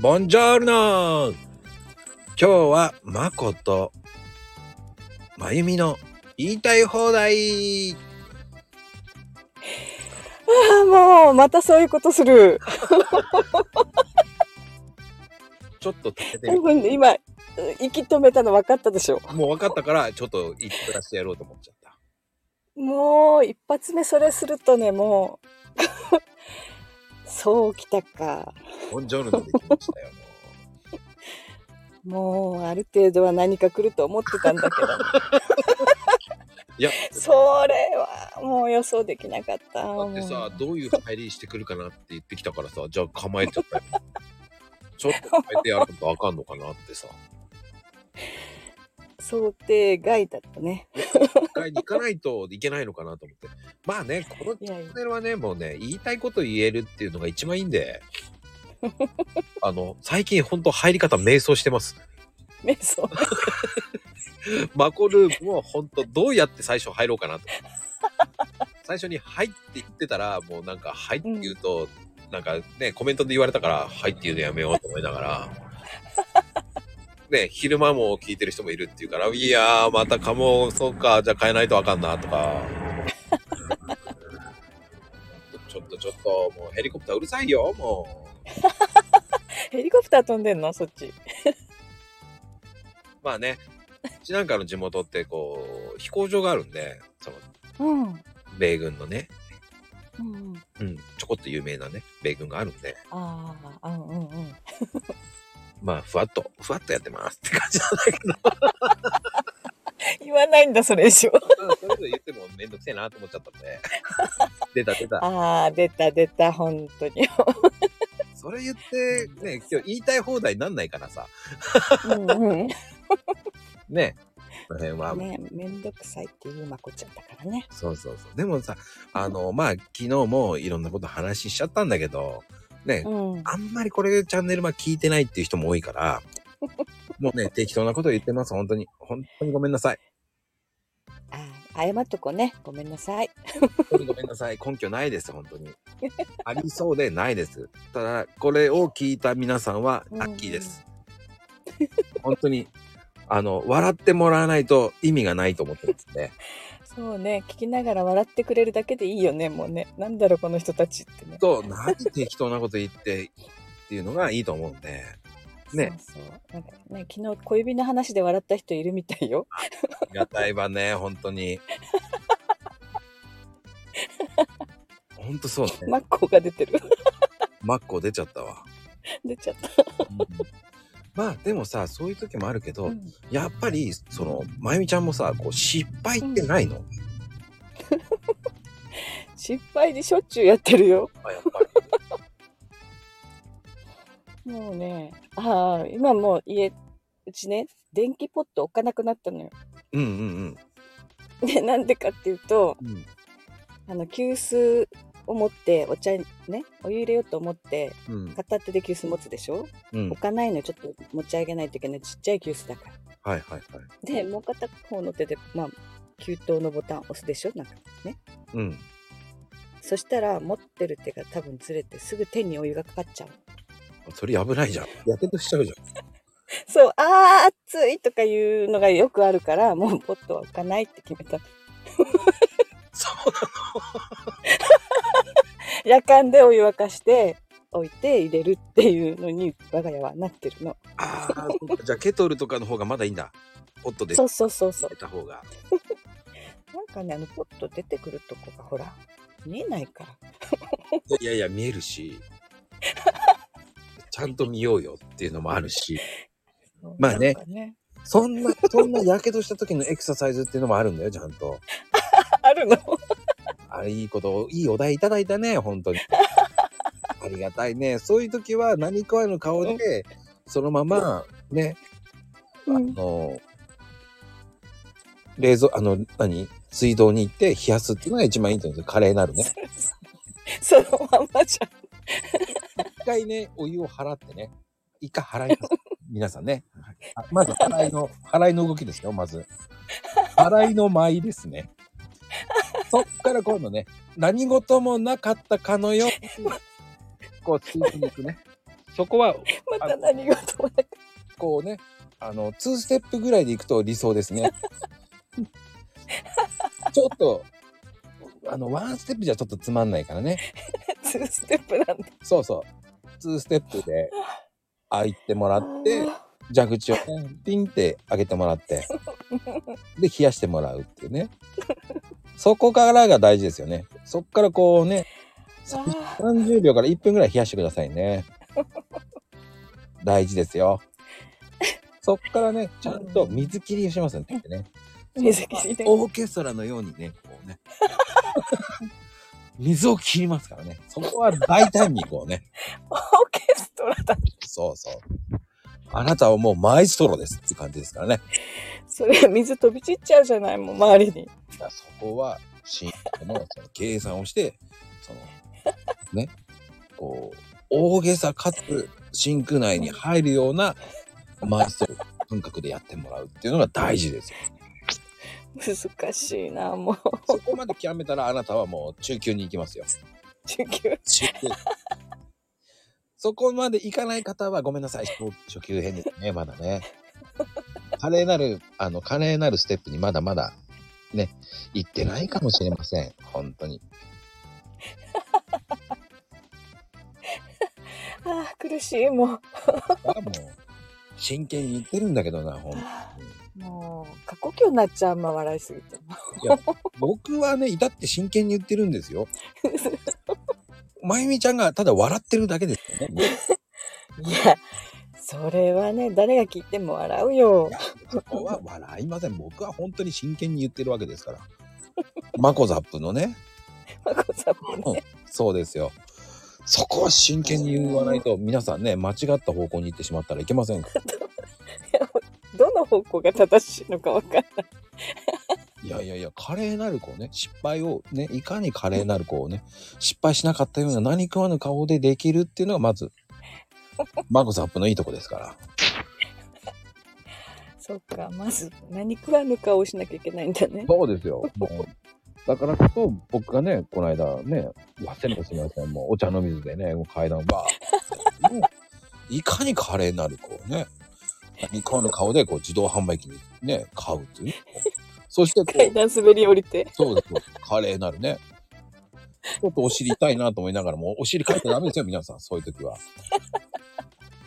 ボンジョールノ今日はまこと、まゆみの言いたい放題ああ、もう、またそういうことする。ちょっと立ててみ今、息止めたの分かったでしょ。もう分かったから、ちょっと言ってらしてやろうと思っちゃった。もう、一発目それするとね、もう、そうきたか。ボンジョールノできましたよ、ももう、ある程度は何か来ると思ってたんだけど、う。いや、それはもう予想できなかった。だってさ、どういう入りしてくるかなって言ってきたからさ、じゃあ構えちゃったよ。ちょっと変えてやらんとあかんのかなってさ。想定外だったね。一回に行かないといけないのかなと思って。まあね、このチャンネルはね、もうね、言いたいこと言えるっていうのが一番いいんで。あの、最近ほんと入り方迷走してます。瞑想。マコルームもほんとどうやって最初入ろうかなと。最初に「はい」って言ってたらもうなんか「はい」って言うと、なんかねコメントで言われたから「はい」って言うのやめようと思いながらね昼間も聞いてる人もいるっていうから「いやーまたかもそうかじゃあ変えないとあかんな」とか ちょっとちょっともうヘリコプターうるさいよもう ヘリコプター飛んでんの？そっち。まあねうちなんかの地元ってこう飛行場があるんでそのうん。うん米軍のねうん。うん、ちょこっと有名なね、米軍があるんで、ああ、うんうんうん。まあ、ふわっと、ふわっとやってますって感じなんだけど、言わないんだ、それ以上。まあそれぞれ言ってもめんどくせえなと思っちゃったんで、出た出た。ああ、出た出た、本当に。それ言って、ね、今日言いたい放題なんないからさ、うんうん。ね、この辺は、ね、めんどくさいっていうまこちゃんだからね。そうそうそう。でもさ、あの、まあ、昨日もいろんなこと話しちゃったんだけど、ね、うん。あんまりこれチャンネルまあ聞いてないっていう人も多いから、もうね、適当なこと言ってます、本当に。本当にごめんなさい。ああ、謝っとこうね。ごめんなさい。ごめんなさい。根拠ないです、本当に。ありそうでないです。ただ、これを聞いた皆さんはラッキーです。本当に、あの、笑ってもらわないと意味がないと思ってますね。そうね、聞きながら笑ってくれるだけでいいよね、もうね。なんだろう、この人たちってね。と、何適当なこと言ってっていうのがいいと思うんで、ねそうそう。なんかね、昨日小指の話で笑った人いるみたいよ。ありがたいわね、本当に。本当そうね。マッコが出てる。マッコ出ちゃったわ。出ちゃった。うんまあでもさ、そういう時もあるけど、うんやっぱり、その、まゆみちゃんもさ、こう、失敗ってないの、失敗でしょっちゅうやってるよ。もうね、ああ、今もう家、うちね、電気ポット置かなくなったのよ。うんうんで、なんでかっていうと、うん。うんあの、急須を持って、お茶にね、お湯入れようと思って、うん。片手で急須持つでしょ？うん置。かないのよちょっと持ち上げないといけないちっちゃい急須だから。はいはいはい。で、もう片方の手で、まあ、給湯のボタン押すでしょ？なんかね。うん。そしたら、持ってる手が多分ずれて、すぐ手にお湯がかかっちゃう。それ危ないじゃん。やけどしちゃうじゃん。そう、あー、熱いとかいうのがよくあるから、もうポットは置かないって決めた。そうな夜間でお湯沸かして、置いて入れるっていうのに、我が家はなってるの。ああ、そうかじゃあケトルとかの方がまだいいんだ。ポットでそうそうそうそう出。た方が。なんかね、あの、ポット出てくるとこが、ほら、見えないから。いやいや、見えるし。ちゃんと見ようよっていうのもあるし。まあねなんかね。そんな、そんなやけどした時のエクササイズっていうのもあるんだよ、ちゃんと。あるの？あれいいこと、いいお題いただいたね、本当に。ありがたいね。そういう時は何かの顔で、そのまま、ね、あうんの、冷蔵、あの、何水道に行って冷やすっていうのが一番いいと思うんですよ。カレーなるね。そのままじゃん。一回ね、お湯を払ってね。一回払います。皆さんね。あまず払いの、払いの動きですよ、まず。払いの舞ですね。そっから今度ね、何事もなかったかのように、こう、ついていくね。そこは、また何事もなく。こうね、あの、2ステップぐらいで行くと理想ですね。ちょっと、あの、1ステップじゃちょっとつまんないからね。2ステップなんだ。そうそう。2ステップで開いてもらって、蛇口をね、ピンって開けてもらって、で、冷やしてもらうっていうね。そこからが大事ですよね。そこからこうね、あー30秒から1分ぐらい冷やしてくださいね。大事ですよ。そっからね、ちゃんと水切りをしますよね。ね水切りで。オーケストラのようにね、こうね。水を切りますからね。そこは大胆にこうね。オーケストラだ。そうそう。あなたはもうマエストロですって感じですからね。それ水飛び散っちゃうじゃないもう周りに。そこは、新のその計算をして、その、ね、こう、大げさかつ真空内に入るようなマエストロ感覚でやってもらうっていうのが大事ですよ。難しいな、もう。そこまで極めたらあなたはもう中級に行きますよ。中級。中級。そこまでいかない方はごめんなさい。初初級編ですね、まだね。華麗なる、あの、華麗なるステップにまだまだ、ね、行ってないかもしれません。本当に。ああ、苦しい、もう。あもう、真剣に言ってるんだけどな、ほん。もう、過呼吸になっちゃう、ま笑いすぎて。僕はね、至って真剣に言ってるんですよ。まゆみちゃんがただ笑ってるだけですよね。いや、それはね、誰が聞いても笑うよそこは笑いません。僕は本当に真剣に言ってるわけですから。マコザップのね、まこさんもね。そうですよ。そこは真剣に言わないと、皆さんね、間違った方向に行ってしまったらいけませんから。どの方向が正しいのかわかんない。いやいやいや、華麗なる子をね、失敗をね、いかに華麗なる子をね、失敗しなかったような何食わぬ顔でできるっていうのがまず、マコザップのいいとこですから。そっか、まず何食わぬ顔をしなきゃいけないんだね。そうですよ。もう、だからこそ僕がね、この間ね、忘れもしません。もうお茶の水でね、もう階段をバーってもういかに華麗なる子をね、何食わぬ顔でこう自動販売機にね、買うっていうね。そしてこう、階段滑り降りて。そうですよ。華麗なるね。ちょっとお尻痛いなと思いながらも、お尻かいてダメですよ、皆さん。そういう時は。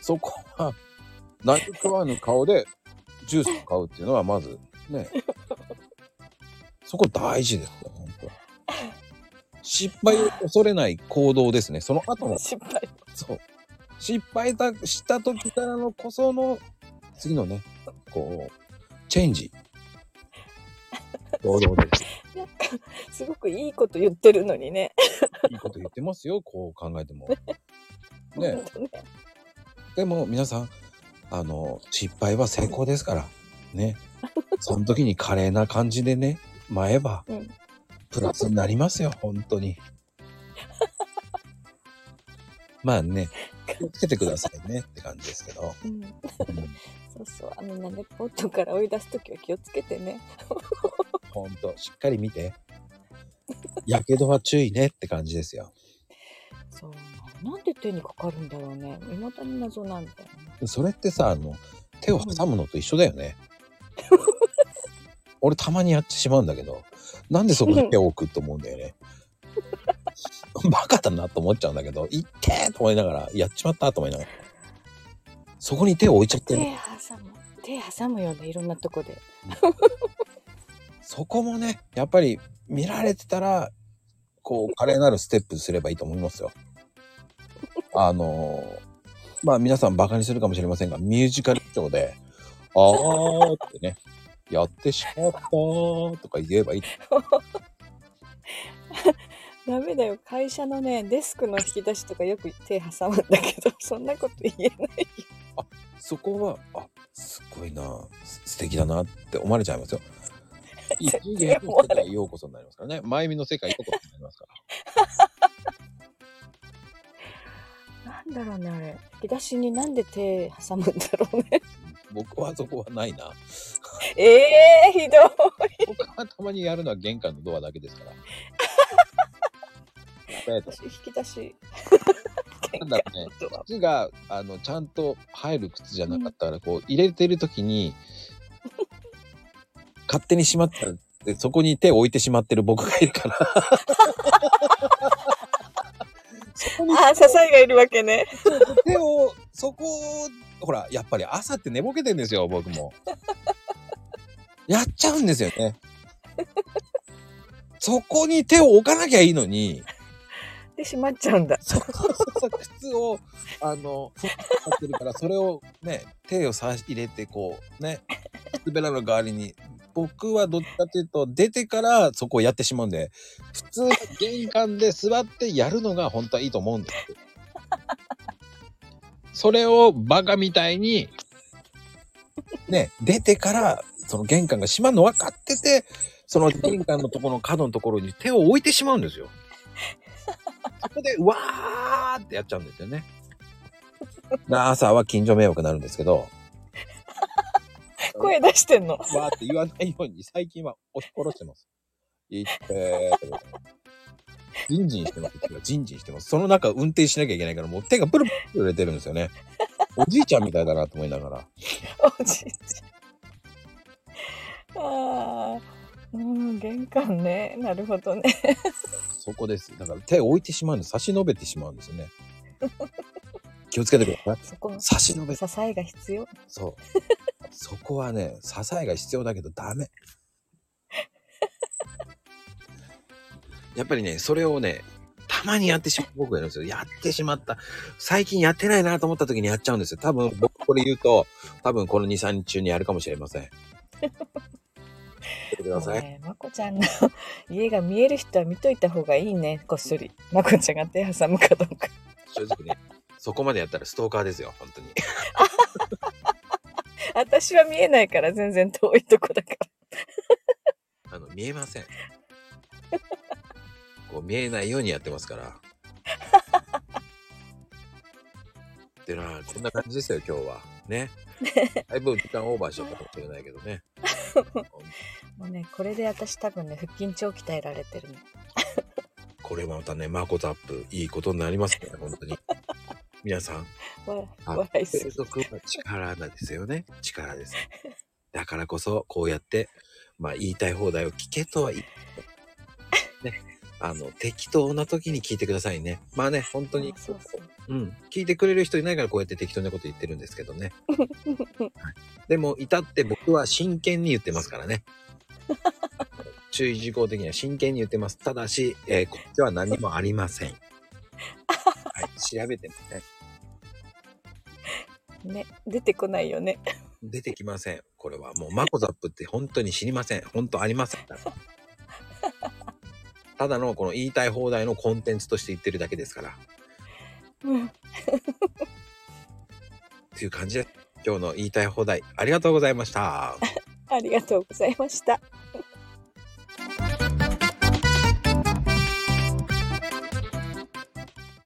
そこは、何食わぬ顔でジュースを買うっていうのは、まず、ね。そこ大事ですよ、本当失敗を恐れない行動ですね。その後の、失敗。そう。失敗だした時からのこその、次のね、こう、チェンジ。堂々です。なんか、すごくいいこと言ってるのにね。いいこと言ってますよ、こう考えても。ほ ねねでも皆さん、あの、失敗は成功ですから。ね。その時に華麗な感じでね、舞えばうん、プラスになりますよ、本当に。まあね、気をつけてくださいねって感じですけど。うん。うんそうそう。あみんなね、ポットから追い出すときは気をつけてね。ほんと、しっかり見て。やけどは注意ねって感じですよ。そうな。なんで手にかかるんだろうね。未だに謎なんだよね。それってさ、あの、手を挟むのと一緒だよね。俺たまにやってしまうんだけど、なんでそこに手を置くと思うんだよね。バカだなと思っちゃうんだけど、いってーと思いながら、やっちまったと思いながら。そこに手を置いちゃって手る。挟む。手挟むよね、いろんなとこで。そこもね、やっぱり見られてたら、こう、華麗なるステップすればいいと思いますよ。あのーまあ皆さんバカにするかもしれませんが、ミュージカルショーで、あーってね、やってしまったーとか言えばいい。ダメだよ。会社のね、デスクの引き出しとかよく手挟むんだけど、そんなこと言えない。そこは、あ、すごいな、す素敵だなって思われちゃいますよ。異絶次対思われ元の世界へようこそになりますからね。前見の世界へようこそになりますから。なんだろうね、あれ。引き出しになんで手挟むんだろうね。僕はそこはないな。ええー、ひどい。僕はたまにやるのは玄関のドアだけですから。引き出し。玄なんだろうね。靴が、あの、ちゃんと入る靴じゃなかったから、こう、入れてる時に、勝手にしまったら、で、そこに手を置いてしまってる僕がいるから。に ああ、支えがいるわけね。手を、そこを、ほら、やっぱり朝って寝ぼけてんですよ、僕も。やっちゃうんですよね。そこに手を置かなきゃいいのに、で、しまっちゃうんだ。そうそうそう、靴を、あの、ふっかってるから、それをね、手をさ入れて、こう、ね、靴べらの代わりに、僕はどっちかというと、出てからそこをやってしまうんで、普通、玄関で座ってやるのが本当はいいと思うんですよ。それをバカみたいに、ね、出てから、その玄関が閉まるの分かってて、その玄関のところの角のところに手を置いてしまうんですよ。そこで、うわーってやっちゃうんですよね。な朝は近所迷惑になるんですけど、声出してんの。わーって言わないように最近は押し殺してます。いってーって。ジンジンしてます。ジンジンしてます。その中運転しなきゃいけないから、もう手がプルプル揺れてるんですよね。おじいちゃんみたいだなと思いながら。おじいちゃん。ああ、うん、玄関ね。なるほどね。そこです。だから手を置いてしまうんです。差し伸べてしまうんですよね。気をつけてください。そこ、差し伸べ支えが必要。そう。そこはね、支えが必要だけどダメ。やっぱりね、それをね、たまにやってしまう僕がいるんですよ。やってしまった。最近やってないなと思った時にやっちゃうんですよ。多分僕これ言うと、多分この2、3日中にやるかもしれません。てください。ねまこちゃんの家が見える人は見といた方がいいね。こっそり。まこちゃんが手挟むかどうか。正直ね、そこまでやったらストーカーですよ、本当に。私は見えないから全然遠いとこだから。あの、見えません。見えないようにやってますから。ってな、こんな感じですよ、今日は。ね。だいぶ時間オーバーしちゃったかもしれないけどね。もうね、これで私多分ね、腹筋超鍛えられてるの。これまたね、マコザップ、いいことになりますね、本当に。皆さん。継続は力なんですよね。力です。だからこそ、こうやって、まあ、言いたい放題を聞けとは言って、ね。あの、適当な時に聞いてくださいね。まあね、本当に、そうそううん。聞いてくれる人いないからこうやって適当なこと言ってるんですけどね。でも、至って僕は真剣に言ってますからね。注意事項的には真剣に言ってます。ただし、えーこっちは何もありません。はい。調べてもね。ね、出てこないよね。出てきません。これはもうマコザップって本当に知りません。本当ありません。ただのこの言いたい放題のコンテンツとして言ってるだけですから。うん。っていう感じで今日の言いたい放題ありがとうございました。ありがとうございました。